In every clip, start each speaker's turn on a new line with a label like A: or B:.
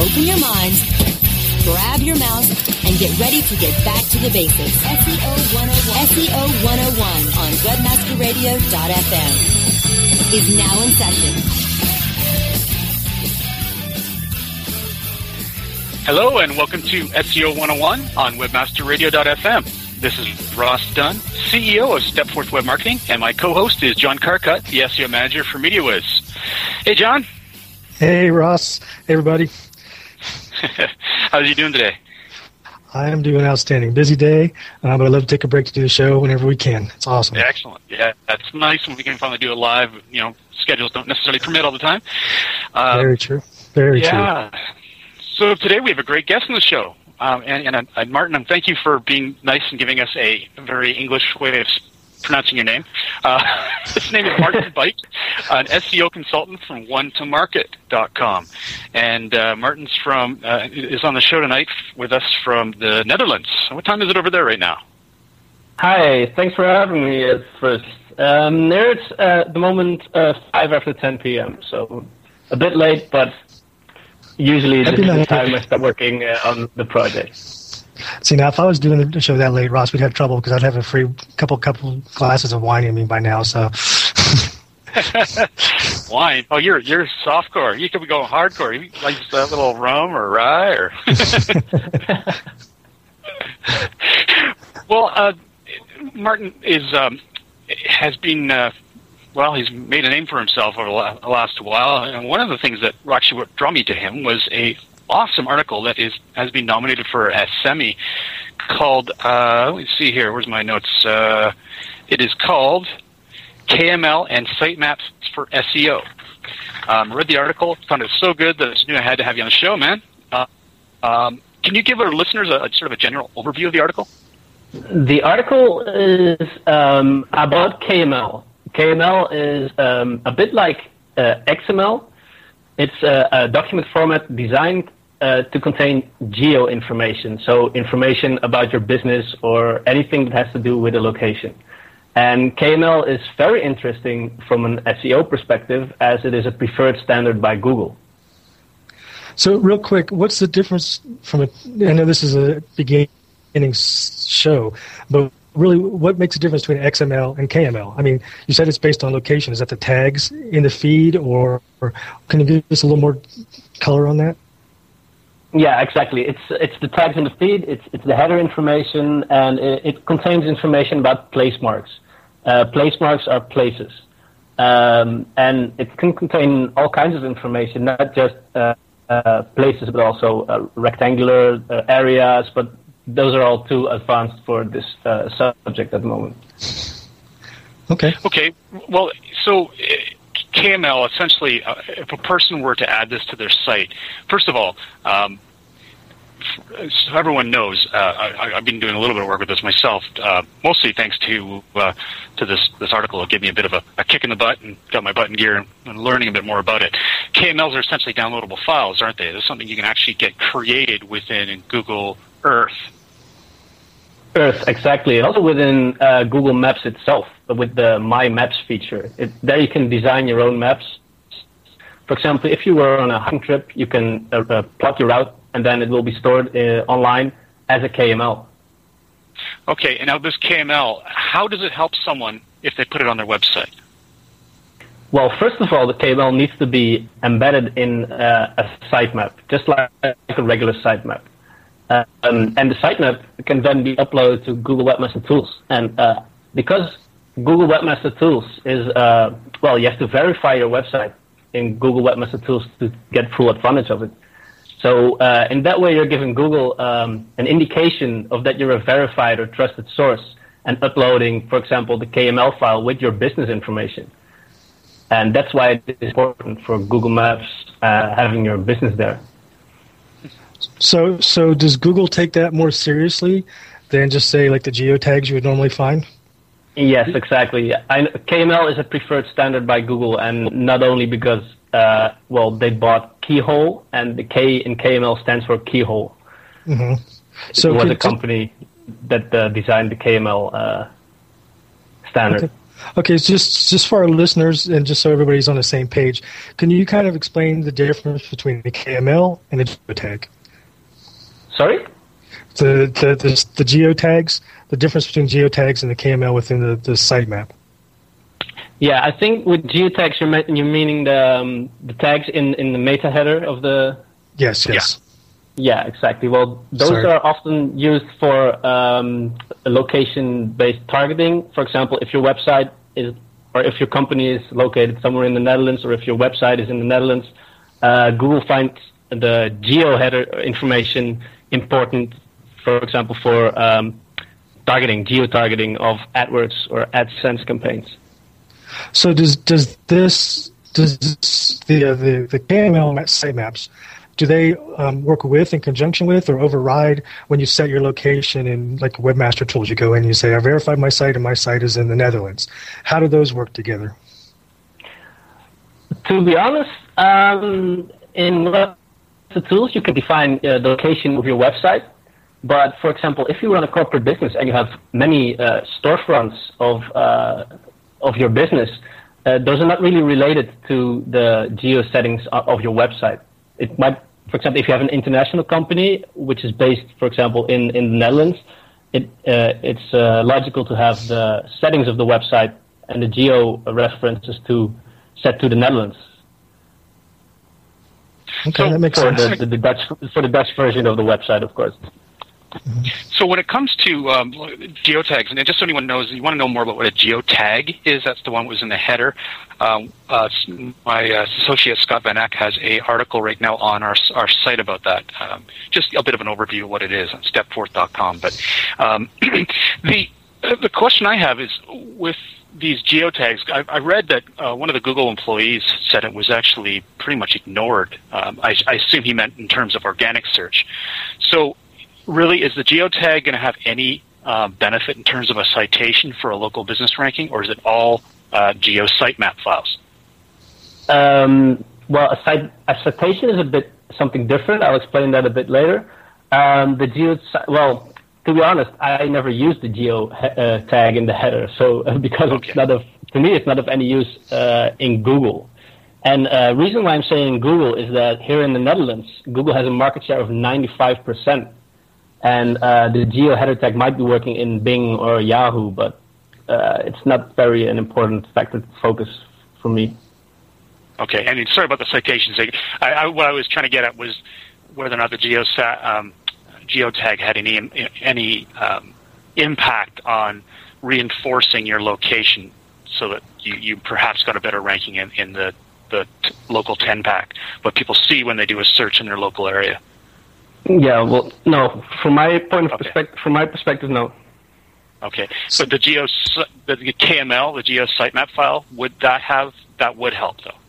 A: open your minds, grab your mouse, and get ready to get back to the basics. SEO 101, SEO 101 on webmasterradio.fm is now in session.
B: Hello and welcome to SEO 101 on webmasterradio.fm. This is Ross Dunn, CEO of Stepforth Web Marketing, and my co-host is John Carcutt, the SEO manager for MediaWiz. Hey, John.
C: Hey, Ross. Hey, everybody.
B: How's you doing today?
C: I am doing outstanding. Busy day, uh, but I love to take a break to do the show whenever we can. It's awesome.
B: Excellent. Yeah, that's nice when we can finally do it live. You know, schedules don't necessarily permit all the time. Uh,
C: Very true. Very
B: yeah.
C: true.
B: So today we have a great guest on the show. Um, and, and, uh, Martin, thank you for being nice and giving us a very English way of pronouncing your name. Uh, his name is Martin Beijk, an SEO consultant from one-to-market.com. And uh, Martin's from uh, is on the show tonight with us from the Netherlands. What time is it over there right now?
D: Hi, thanks for having me at first. Um, there it's uh, at the moment uh, 5 after 10 p.m., so a bit late, but usually this is the time I start working uh, on the project.
C: See, now if I was doing the show that late, Ross, we'd have trouble because I'd have a free couple couple glasses of wine in me by now. So.
B: Wine? Oh, you're you're softcore. You could be going hardcore. You like just a little rum or rye or. well, uh, Martin is um, has been uh, well, he's made a name for himself over the last while. And one of the things that actually what drew me to him was a awesome article that is has been nominated for a SEMMY called. Uh, let me see here. Where's my notes? Uh, it is called KML and Sitemaps for SEO. Um, read the article, found it so good that I knew I had to have you on the show, man. Uh, um, can you give our listeners a, a, sort of a general overview of the article?
D: The article is um, about KML. KML is um, a bit like uh, XML. It's a, a, document format designed uh, to contain geo information, so information about your business or anything that has to do with a location. And KML is very interesting from an SEO perspective as it is a preferred standard by Google.
C: So, real quick, what's the difference from a? I know this is a beginning show, but really, what makes a difference between XML and KML? I mean, you said it's based on location. Is that the tags in the feed, or, or can you give us a little more color on that?
D: Yeah, exactly. It's it's the tags in the feed. It's it's the header information, and it, it contains information about place marks. Uh, place marks are places, um, and it can contain all kinds of information, not just uh, uh, places, but also uh, rectangular uh, areas. But those are all too advanced for this uh, subject at the moment.
C: Okay.
B: Okay. Well, so KML, essentially, uh, if a person were to add this to their site, first of all, um, so everyone knows, uh, I, have been doing a little bit of work with this myself, uh, mostly thanks to uh, to this this article. It gave me a bit of a, a, kick in the butt and got my butt in gear and, and learning a bit more about it. KMLs are essentially downloadable files, aren't they? There's something you can actually get created within Google Earth.
D: Earth, exactly. And also within uh, Google Maps itself, with the My Maps feature. It, there you can design your own maps. For example, if you were on a hunting trip, you can uh, uh, plot your route, and then it will be stored uh, online as a KML.
B: Okay, and now this KML, how does it help someone if they put it on their website?
D: well, first of all, the KML needs to be embedded in uh, a sitemap, just like a regular sitemap. Uh, um, and the sitemap can then be uploaded to Google Webmaster Tools. And uh, because Google Webmaster Tools is, uh, well, you have to verify your website in Google Webmaster Tools to get full advantage of it. So uh, in that way, you're giving Google um, an indication of that you're a verified or trusted source and uploading, for example, the KML file with your business information. And that's why it's important for Google Maps uh, having your business there.
C: So, so does Google take that more seriously than just say like the geotags you would normally find?
D: Yes, exactly. I, KML is a preferred standard by Google, and not only because uh, well they bought Keyhole, and the K in KML stands for Keyhole.
C: Mm-hmm.
D: So it was a company that uh, designed the KML uh, standard.
C: Okay. Okay, so just just for our listeners and just so everybody's on the same page, can you kind of explain the difference between the KML and the geotag?
D: Sorry?
C: The the the, the geotags, the difference between geotags and the KML within the, the sitemap.
D: Yeah, I think with geotags you're, you're meaning the um, the tags in, in the meta header of the.
C: Yes. Yes.
D: Yeah. Yeah, exactly. Well, those
C: Sorry.
D: are often used for um, location-based targeting. For example, if your website is, or if your company is located somewhere in the Netherlands, or if your website is in the Netherlands, uh, Google finds the geo header information important. For example, for um, targeting, geo-targeting of AdWords or AdSense campaigns.
C: So does does this does this, the uh, the the KML sitemaps do they um, work with in conjunction with or override when you set your location in like webmaster tools you go in and you say i verified my site and my site is in the netherlands how do those work together
D: to be honest um, in webmaster tools you can define uh, the location of your website but for example if you run a corporate business and you have many uh, storefronts of uh, of your business uh, those are not really related to the geo settings of your website it might for example, if you have an international company which is based, for example, in, in the Netherlands, it, uh, it's logical to have the settings of the website and the geo references to set to the Netherlands.
C: Okay,
B: So-
C: that makes
D: For
C: sense.
D: the, the, the Dutch for the Dutch version of the website, of course.
B: So when it comes to um, geotags, and just so anyone knows, you want to know more about what a geotag is. That's the one that was in the header. Um, uh, my uh, associate Scott Van Achte has a article right now on our our site about that. Um, just a bit of an overview of what it is on stepforth.com. But um, the uh, the question I have is with these geotags. I, I read that uh, one of the Google employees said it was actually pretty much ignored. Um, I, I assume he meant in terms of organic search. So really, is the geotag going to have any uh, benefit in terms of a citation for a local business ranking, or is it all uh, geo sitemap files?
D: Um, well, a, cite, a citation is a bit something different. I'll explain that a bit later. Um, the geo, well, to be honest, I never used the geo uh, tag in the header, so uh, because
B: Okay.
D: it's not of to me, it's not of any use uh, in Google. And uh, reason why I'm saying Google is that here in the Netherlands, Google has a market share of 95%, and uh, the geo header tag might be working in Bing or Yahoo, but uh, it's not very an important factor to focus for me.
B: Okay, and sorry about the citations. I, I, what I was trying to get at was whether or not the geosat, um, geotag had any any um, impact on reinforcing your location, so that you, you perhaps got a better ranking in, in the the t- local ten pack. What people see when they do a search in their local area.
D: Yeah, well, no. From my point of
B: Okay.
D: perspective, from my perspective, no.
B: Okay, so the geo the KML, the geo sitemap file, would that have that would help though?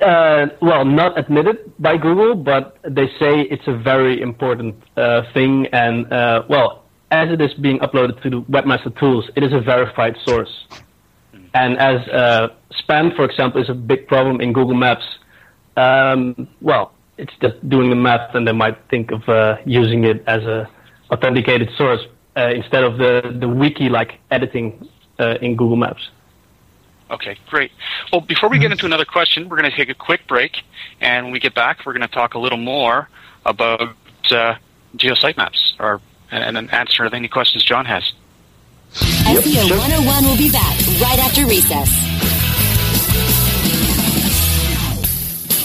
D: Uh, well, not admitted by Google, but they say it's a very important uh, thing. And uh, well, as it is being uploaded to the Webmaster Tools, it is a verified source. And as uh, spam, for example, is a big problem in Google Maps, um, well, it's just doing the math, and they might think of uh, using it as a authenticated source uh, instead of the the wiki like editing in Google Maps.
B: Okay, great. Well, before we get into another question, we're going to take a quick break, and when we get back, we're going to talk a little more about uh, geo sitemaps, or and then answer any questions John has.
A: SEO 101 will be back right after recess.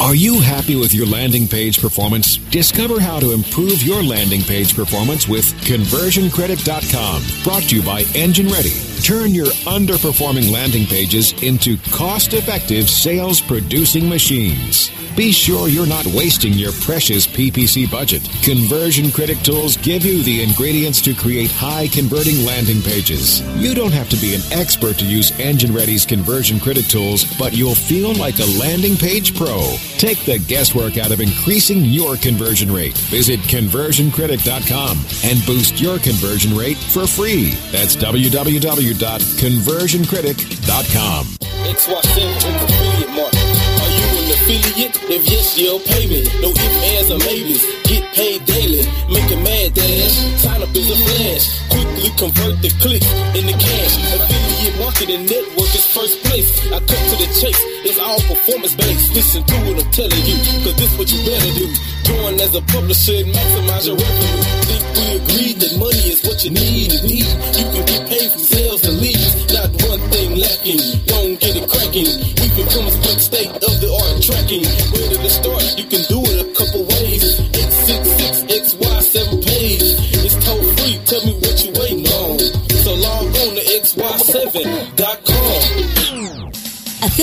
E: Are you happy with your landing page performance? Discover how to improve your landing page performance with conversioncritic.com. Brought to you by Engine Ready. Turn your underperforming landing pages into cost effective sales producing machines. Be sure you're not wasting your precious PPC budget. Conversion Critic tools give you the ingredients to create high converting landing pages. You don't have to be an expert to use Engine Ready's Conversion Critic tools, but you'll feel like a landing page pro. Take the guesswork out of increasing your conversion rate. Visit conversioncritic.com and boost your conversion rate for free. That's www.conversioncritic.com.
F: XY7 affiliate market. Are you an affiliate? If yes, you'll pay me. No ifs, ands, or maybes. Get paid daily. Make a mad dash. Sign up is a flash. Quickly convert the clicks into cash. Affiliate marketing network is first place. I cut to the chase. It's all performance based. Listen to what I'm telling you. Cause this what you better do. Join as a publisher and maximize your revenue. Think we agreed that money is what you need. Indeed, you can get paid from sales and leads. Not one thing lacking. Don't get it cracking. We can come a state of the art tracking.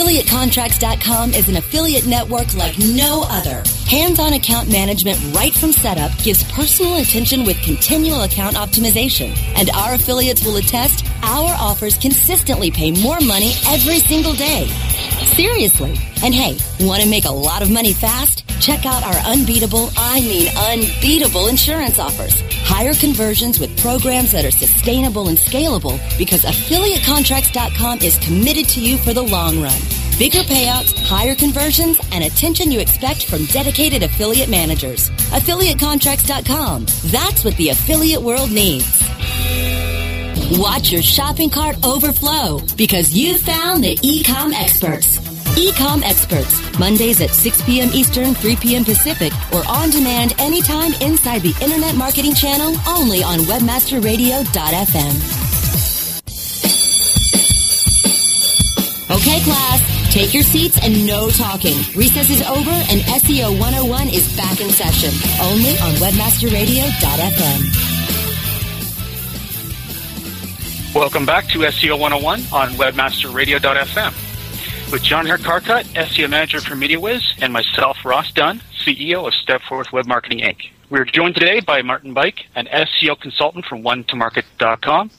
A: AffiliateContracts.com is an affiliate network like no other. Hands-on account management right from setup gives personal attention with continual account optimization. And our affiliates will attest our offers consistently pay more money every single day. Seriously. And hey, want to make a lot of money fast? Check out our unbeatable, I mean unbeatable insurance offers. Higher conversions with programs that are sustainable and scalable because AffiliateContracts.com is committed to you for the long run. Bigger payouts, higher conversions, and attention you expect from dedicated affiliate managers. AffiliateContracts.com. That's what the affiliate world needs. Watch your shopping cart overflow because you found the Ecom Experts. Ecom Experts, Mondays at 6 p.m. Eastern, 3 p.m. Pacific, or on demand anytime inside the Internet Marketing Channel only on WebmasterRadio.fm. Okay, class, take your seats and no talking. Recess is over and SEO 101 is back in session only on WebmasterRadio.fm.
B: Welcome back to SEO 101 on WebmasterRadio.fm with John Carcutt, SEO Manager for MediaWiz, and myself, Ross Dunn, CEO of Stepforth Web Marketing Inc. We're joined today by Martin Beijk, an SEO consultant from one-to-market.com.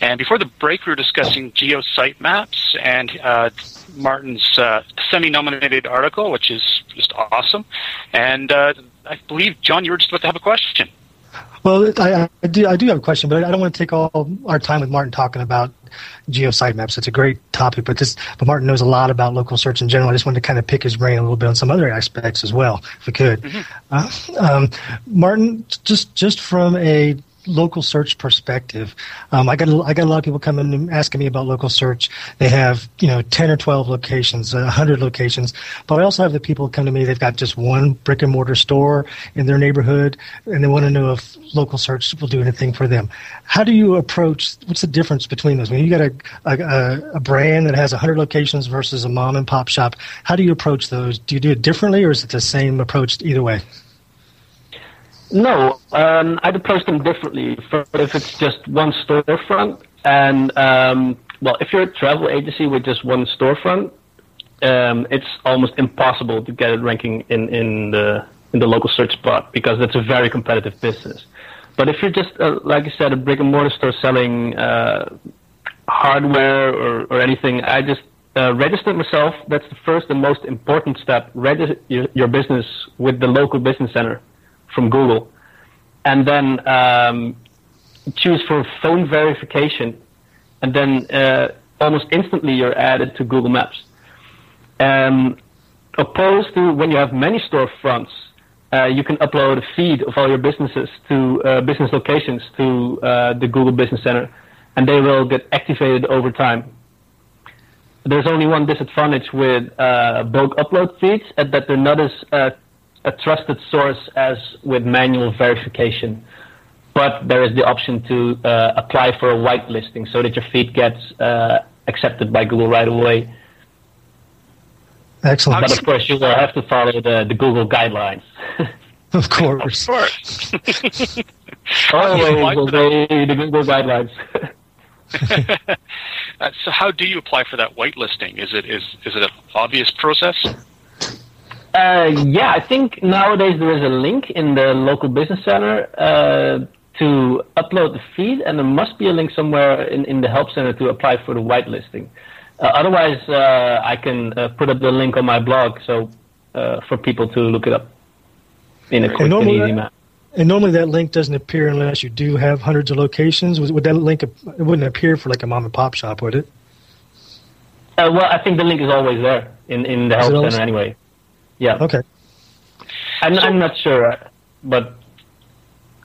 B: And before the break, we were discussing geo sitemaps and uh, Martin's uh, SEMMY-nominated article, which is just awesome. And uh, I believe, John, you were just about to have a question.
C: Well, I, I, do. I do have a question, but I don't want to take all our time with Martin talking about geo sitemaps. It's a great topic, but this, but Martin knows a lot about local search in general. I just wanted to kind of pick his brain a little bit on some other aspects as well, if we could. Mm-hmm. Uh, um, Martin, just just from a local search perspective, um, I got a, I got a lot of people coming and asking me about local search. They have you know ten or twelve locations, hundred locations, but I also have the people come to me. They've got just one brick and mortar store in their neighborhood, and they want to know if local search will do anything for them. How do you approach? What's the difference between those? When you got a a, a brand that has hundred locations versus a mom and pop shop, how do you approach those? Do you do it differently, or is it the same approach either way?
D: No, um, I'd approach them differently. For if it's just one storefront, and um, well, if you're a travel agency with just one storefront, um, it's almost impossible to get it ranking in, in the in the local search spot because it's a very competitive business. But if you're just, uh, like I said, a brick and mortar store selling uh, hardware or, or anything, I just uh, register myself. That's the first and most important step. Register your, your business with the local business center from Google, and then um, choose for phone verification, and then uh, almost instantly you're added to Google Maps. Um, opposed to when you have many storefronts, uh, you can upload a feed of all your businesses to uh, business locations to uh, the Google Business Center, and they will get activated over time. There's only one disadvantage with uh, bulk upload feeds, and that they're not as uh, a trusted source as with manual verification. But there is the option to uh, apply for a whitelisting so that your feed gets uh, accepted by Google right away.
C: Excellent.
D: But of course, you will have to follow the, the Google guidelines.
C: Of course.
B: Of course.
D: Always
B: apply
D: obey the Google guidelines.
B: Uh, so how do you apply for that whitelisting? Is it is is it an obvious process?
D: Uh, yeah, I think nowadays there is a link in the local business center uh, to upload the feed, and there must be a link somewhere in, in the help center to apply for the whitelisting. Uh, otherwise, uh, I can uh, put up the link on my blog so uh, for people to look it up in a quick and
C: normally
D: easy
C: that-
D: manner.
C: And normally that link doesn't appear unless you do have hundreds of locations. Would would that link? It wouldn't appear for like a mom and pop shop, would it?
D: Uh, well, I think the link is always there in, in the help center anyway. Yeah.
C: Okay.
D: I'm, I'm not sure, uh, but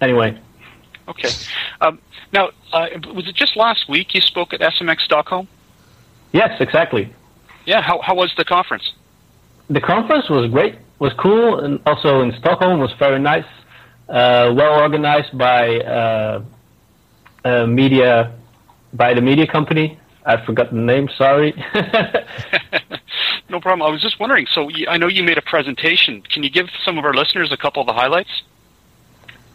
D: anyway.
B: Okay. Um, now, uh, was it just last week you spoke at SMX Stockholm?
D: Yes, exactly.
B: Yeah. How how was the conference?
D: The conference was great, was cool, and also in Stockholm was very nice. Uh, well organized by uh, uh, media, by the media company. I forgot the name. Sorry.
B: no problem. I was just wondering. So I know you made a presentation. Can you give some of our listeners a couple of the highlights?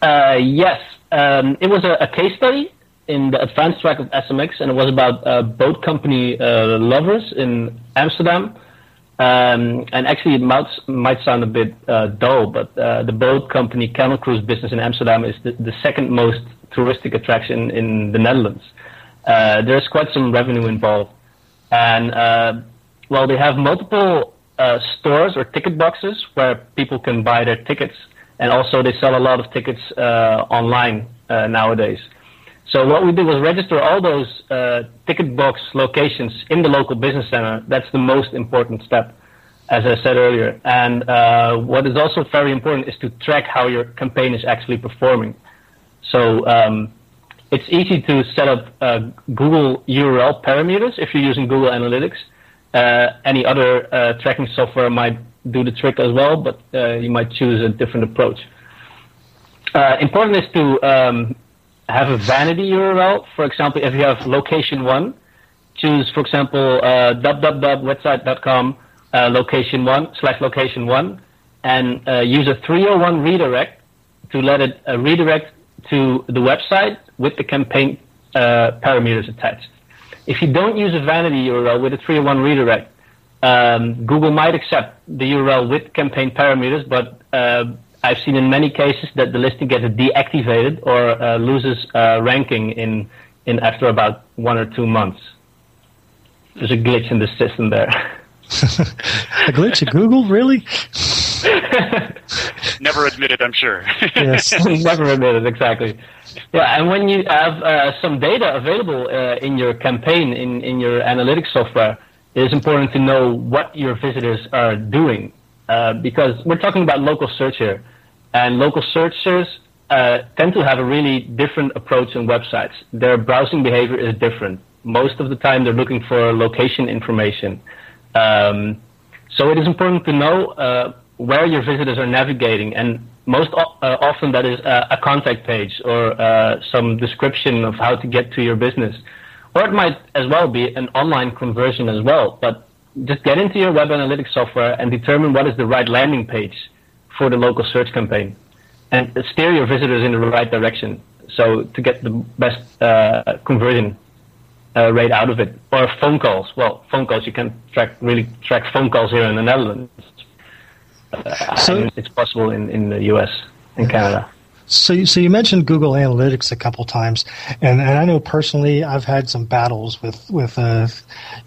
D: Uh, yes, um, it was a, a case study in the advanced track of SMX, and it was about uh, boat company uh, lovers in Amsterdam. Um, and actually, it might, might sound a bit uh, dull, but uh, the boat company Camel Cruise business in Amsterdam is the, the second most touristic attraction in the Netherlands. Uh, there's quite some revenue involved, and well, they have multiple uh, stores or ticket boxes where people can buy their tickets, and also they sell a lot of tickets uh, online uh, nowadays. So what we did was register all those uh, ticket box locations in the local business center. That's the most important step, as I said earlier. And uh, what is also very important is to track how your campaign is actually performing. So um, it's easy to set up uh, Google URL parameters if you're using Google Analytics. Uh, any other uh, tracking software might do the trick as well, but uh, you might choose a different approach. Uh, important is to um, have a vanity URL. For example, if you have location one, choose, for example, uh, www.website.com uh, location one slash location one, and uh, use a 301 redirect to let it uh, redirect to the website with the campaign uh, parameters attached. If you don't use a vanity URL with a 301 redirect, um, Google might accept the URL with campaign parameters, but uh, I've seen in many cases that the listing gets deactivated or uh, loses uh, ranking in, in after about one or two months. There's a glitch in the system there.
C: A glitch at Google, really?
B: Never admitted, I'm sure.
C: Yes.
D: Never admitted, exactly. Yeah, and when you have uh, some data available uh, in your campaign, in, in your analytics software, it is important to know what your visitors are doing. Uh, because we're talking about local search here. And local searchers uh, tend to have a really different approach on websites. Their browsing behavior is different. Most of the time, they're looking for location information. Um, so it is important to know uh, where your visitors are navigating, and most uh, often that is uh, a contact page or uh, some description of how to get to your business. Or it might as well be an online conversion as well. But just get into your web analytics software and determine what is the right landing page for the local search campaign, and steer your visitors in the right direction. So to get the best uh, conversion uh, rate out of it, or phone calls. Well, phone calls you can track really track phone calls here in the Netherlands.
C: So-
D: it's possible in, in the U.S. and Canada.
C: So, you, so you mentioned Google Analytics a couple times, and, and I know personally I've had some battles with with uh,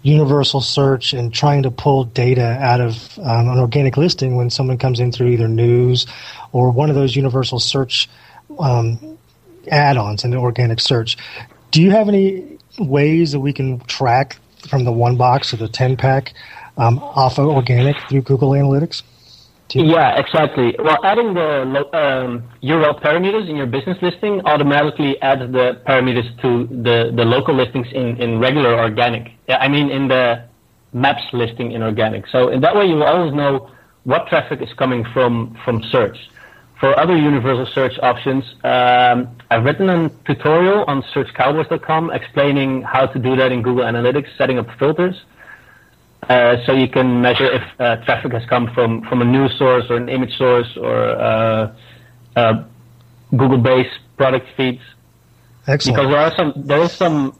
C: universal search and trying to pull data out of um, an organic listing when someone comes in through either news or one of those universal search um, add-ons in the organic search. Do you have any ways that we can track from the one box to the ten pack um, off of organic through Google Analytics?
D: Yeah, exactly. Well, adding the um, URL parameters in your business listing automatically adds the parameters to the, the local listings in, in regular organic. Yeah, I mean in the maps listing in organic. So in that way, you will always know what traffic is coming from from search. For other universal search options, um, I've written a tutorial on searchcowboys.com explaining how to do that in Google Analytics, setting up filters. Uh, so you can measure if uh, traffic has come from, from a news source or an image source or uh, uh, Google-based product feeds.
C: Excellent.
D: Because there are some there is some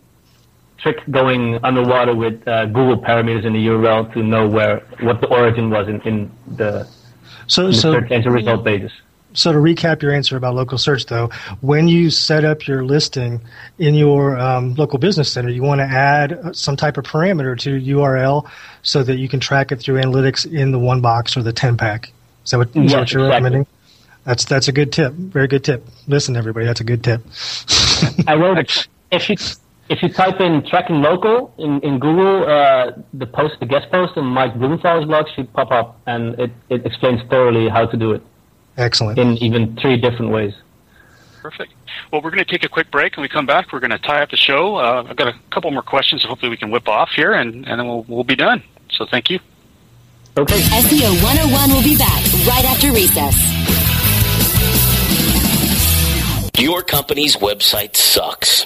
D: trick going underwater with uh, Google parameters in the URL to know where what the origin was in, in the,
C: So,
D: in the
C: so,
D: search engine result pages.
C: So to recap your answer about local search, though, when you set up your listing in your um, local business center, you want to add some type of parameter to URL so that you can track it through analytics in the one box or the ten pack. Is that what, is that
D: Yes,
C: what you're
D: exactly.
C: recommending? That's that's a good tip. Very good tip. Listen, everybody, that's a good tip.
D: I wrote it. If you if you type in tracking local in, in Google, uh, the post the guest post on Mike Blumenthal's blog should pop up, and it, it explains thoroughly how to do it
C: Excellent.
D: in even three different ways.
B: Perfect. Well, we're going to take a quick break. When we come back, we're going to tie up the show. Uh, I've got a couple more questions. So Hopefully, we can whip off here, and, and then we'll, we'll be done. So, thank you.
D: Okay.
A: SEO 101 will be back right after recess.
G: Your company's website sucks.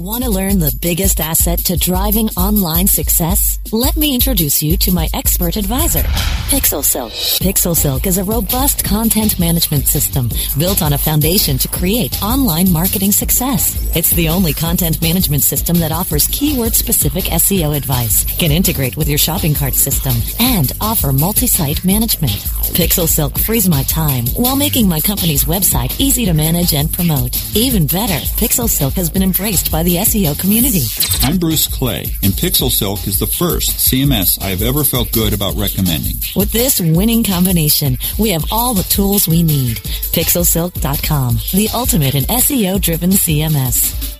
A: Want to learn the biggest asset to driving online success? Let me introduce you to my expert advisor, Pixel Silk. Pixel Silk is a robust content management system built on a foundation to create online marketing success. It's the only content management system that offers keyword specific SEO advice, can integrate with your shopping cart system, and offer multi-site management. Pixel Silk frees my time while making my company's website easy to manage and promote. Even better, Pixel Silk has been embraced by the SEO community.
H: I'm Bruce Clay, and Pixel Silk is the first CMS I have ever felt good about recommending.
A: With this winning combination, we have all the tools we need. Pixelsilk.com, the ultimate in SEO driven CMS.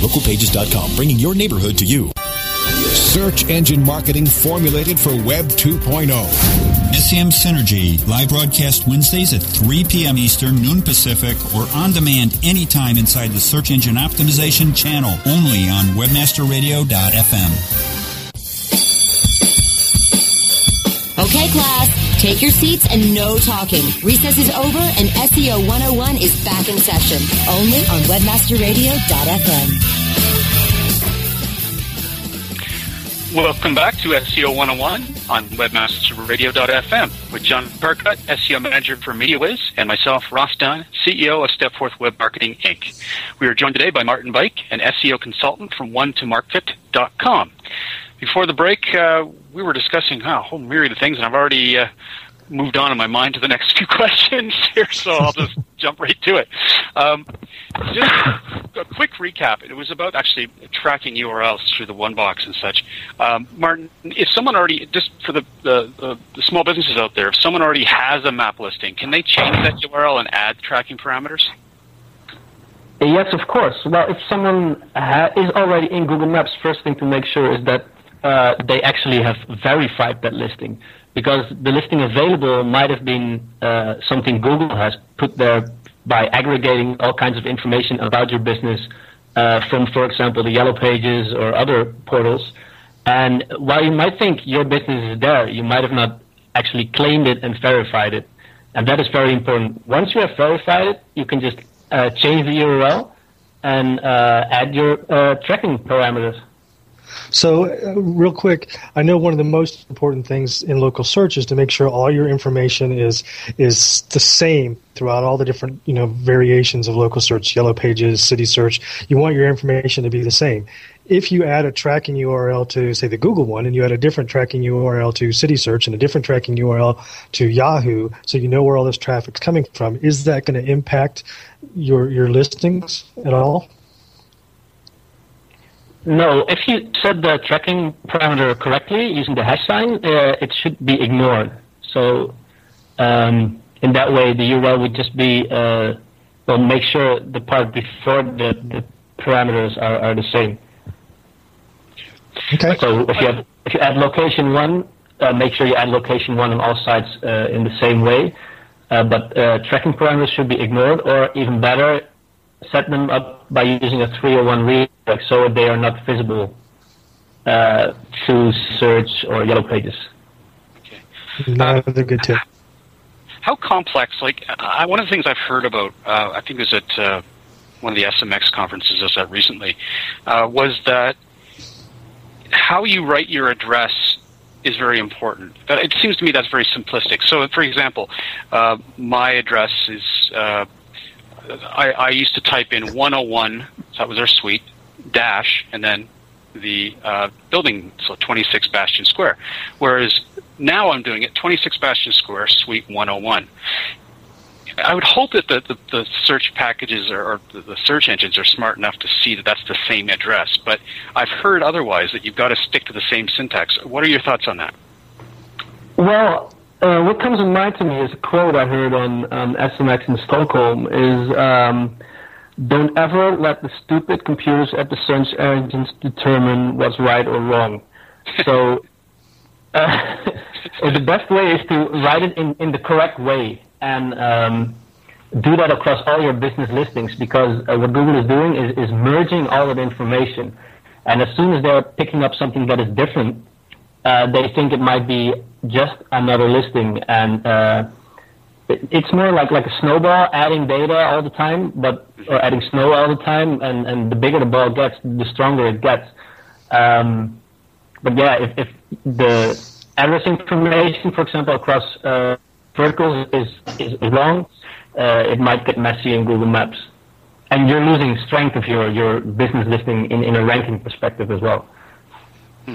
I: Localpages.com, bringing your neighborhood to you.
E: Search engine marketing formulated for Web 2.0.
J: SEM Synergy, live broadcast Wednesdays at 3 p.m. Eastern, noon Pacific, or on demand anytime inside the Search Engine Optimization channel, only on webmasterradio.fm.
A: Okay, class, take your seats and no talking. Recess is over and SEO 101 is back in session, only on webmasterradio.fm.
B: Welcome back to SEO 101 on webmasterradio.fm with John Carcutt, SEO manager for MediaWiz, and myself, Ross Dunn, CEO of Stepforth Web Marketing Inc. We are joined today by Martin Beijk, an SEO consultant from one2markfit.com. Before the break, uh, we were discussing oh, a whole myriad of things, and I've already uh, moved on in my mind to the next few questions here, so I'll just jump right to it. Um, just a quick recap. It was about actually tracking URLs through the one box and such. Um, Martin, if someone already, just for the, the, the, the small businesses out there, if someone already has a map listing, can they change that URL and add tracking parameters?
D: Yes, of course. Well, if someone ha- is already in Google Maps, first thing to make sure is that uh, they actually have verified that listing, because the listing available might have been uh, something Google has put there by aggregating all kinds of information about your business uh, from, for example, the Yellow Pages or other portals. And while you might think your business is there, you might have not actually claimed it and verified it. And that is very important. Once you have verified it, you can just uh, change the URL and uh, add your uh, tracking parameters.
C: So, uh, real quick, I know one of the most important things in local search is to make sure all your information is is the same throughout all the different you know variations of local search, yellow pages, city search. You want your information to be the same. if you add a tracking URL to, say, the Google one, and you add a different tracking URL to City Search and a different tracking URL to Yahoo, so you know where all this traffic's coming from, is that going to impact your your listings at all?
D: No, if you set the tracking parameter correctly using the hash sign, uh, it should be ignored. So um, in that way, the URL would just be, uh, well, make sure the part before the, the parameters are, are the same.
C: Okay.
D: So if you have, if you add location one, uh, make sure you add location one on all sites uh, in the same way. Uh, but uh, tracking parameters should be ignored, or even better, set them up by using a 301 redirect so they are not visible uh, to search or yellow pages. Okay.
C: Another good tip.
B: How complex? Like I, one of the things I've heard about, uh, I think it was at uh, one of the SMX conferences I was at recently, uh, was that how you write your address is very important. That it seems to me that's very simplistic. So, for example, uh, my address is. Uh, I, I used to type in 101, so that was our suite, dash, and then the uh, building, so 26 Bastion Square. Whereas now I'm doing it 26 Bastion Square, Suite 101. I would hope that the, the, the search packages or, or the, search engines are smart enough to see that that's the same address. But I've heard otherwise that you've got to stick to the same syntax. What are your thoughts on that?
D: Well, uh, what comes to mind to me is a quote I heard on, on SMX in Stockholm is um, don't ever let the stupid computers at the search engines determine what's right or wrong. So uh, the best way is to write it in, in the correct way and um, do that across all your business listings because uh, what Google is doing is, is merging all of the information. And as soon as they're picking up something that is different, uh, they think it might be just another listing. And uh, it, it's more like, like a snowball, adding data all the time, but or adding snow all the time. And, and the bigger the ball gets, the stronger it gets. Um, but yeah, if, if the address information, for example, across uh, verticals is, is wrong, uh, it might get messy in Google Maps. And you're losing strength of your, your business listing in, in a ranking perspective as well.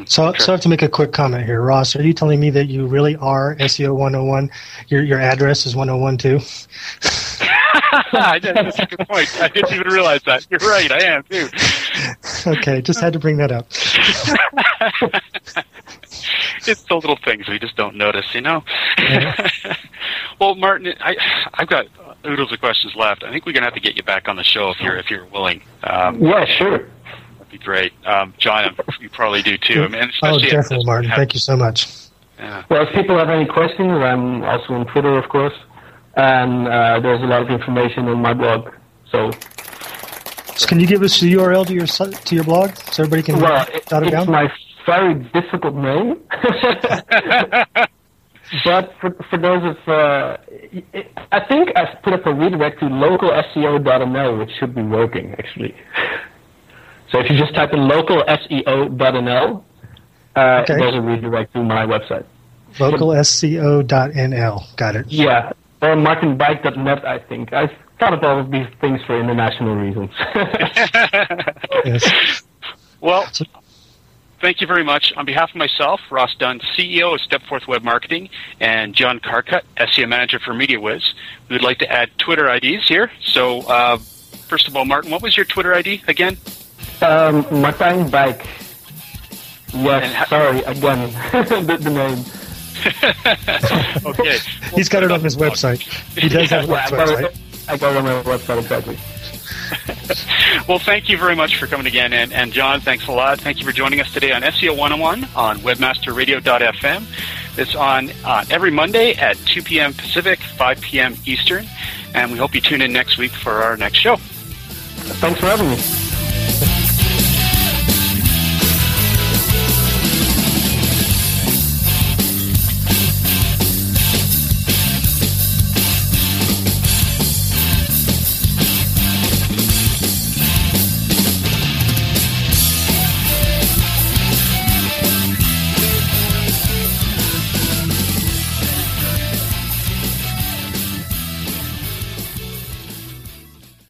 C: So, so I have to make a quick comment here, Ross. Are you telling me that you really are SEO 101? Your your address is 101 too?
B: That's a good point. I didn't even realize that. You're right. I am too.
C: okay, just had to bring that up.
B: it's the little things we just don't notice, you know. well, Martin, I I've got oodles of questions left. I think we're gonna have to get you back on the show if you're if you're willing. Um,
D: yeah, sure.
B: That'd be great. Um, John, you probably do too. I mean,
C: oh,
B: especially
C: definitely, Martin. Thank you so much.
B: Yeah.
D: Well, if people have any questions, I'm also on Twitter, of course, and uh, there's a lot of information on my blog. So,
C: So can you give us the URL to your to your blog so everybody can
D: well, it,
C: jot it
D: it's
C: down?
D: my very difficult name. but for, for those of, uh, I think I've put up a redirect to localseo.nl, which should be working actually. So if you just type in local localseo.nl, uh,
C: Okay.
D: there's a redirect to my website.
C: Localseo.nl. Got it.
D: Yeah, or martinbike.net, I think. I thought of all of these things for international reasons.
C: Yes.
B: Well, thank you very much. On behalf of myself, Ross Dunn, CEO of Stepforth Web Marketing, and John Carcutt, SEO Manager for MediaWiz, we would like to add Twitter IDs here. So, uh, first of all, Martin, what was your Twitter ID again?
D: Um, Martijn Beijk. Yes, sorry, again, the, the name.
B: okay.
C: He's got it on his website. He does have a
D: Yeah,
C: website, right?
D: it- I got it on my website, exactly.
B: Well, thank you very much for coming again. And, and John, thanks a lot. Thank you for joining us today on SEO 101 on webmasterradio.fm. It's on uh, every Monday at 2 p.m. Pacific, 5 p.m. Eastern. And we hope you tune in next week for our next show.
D: Thanks for having me.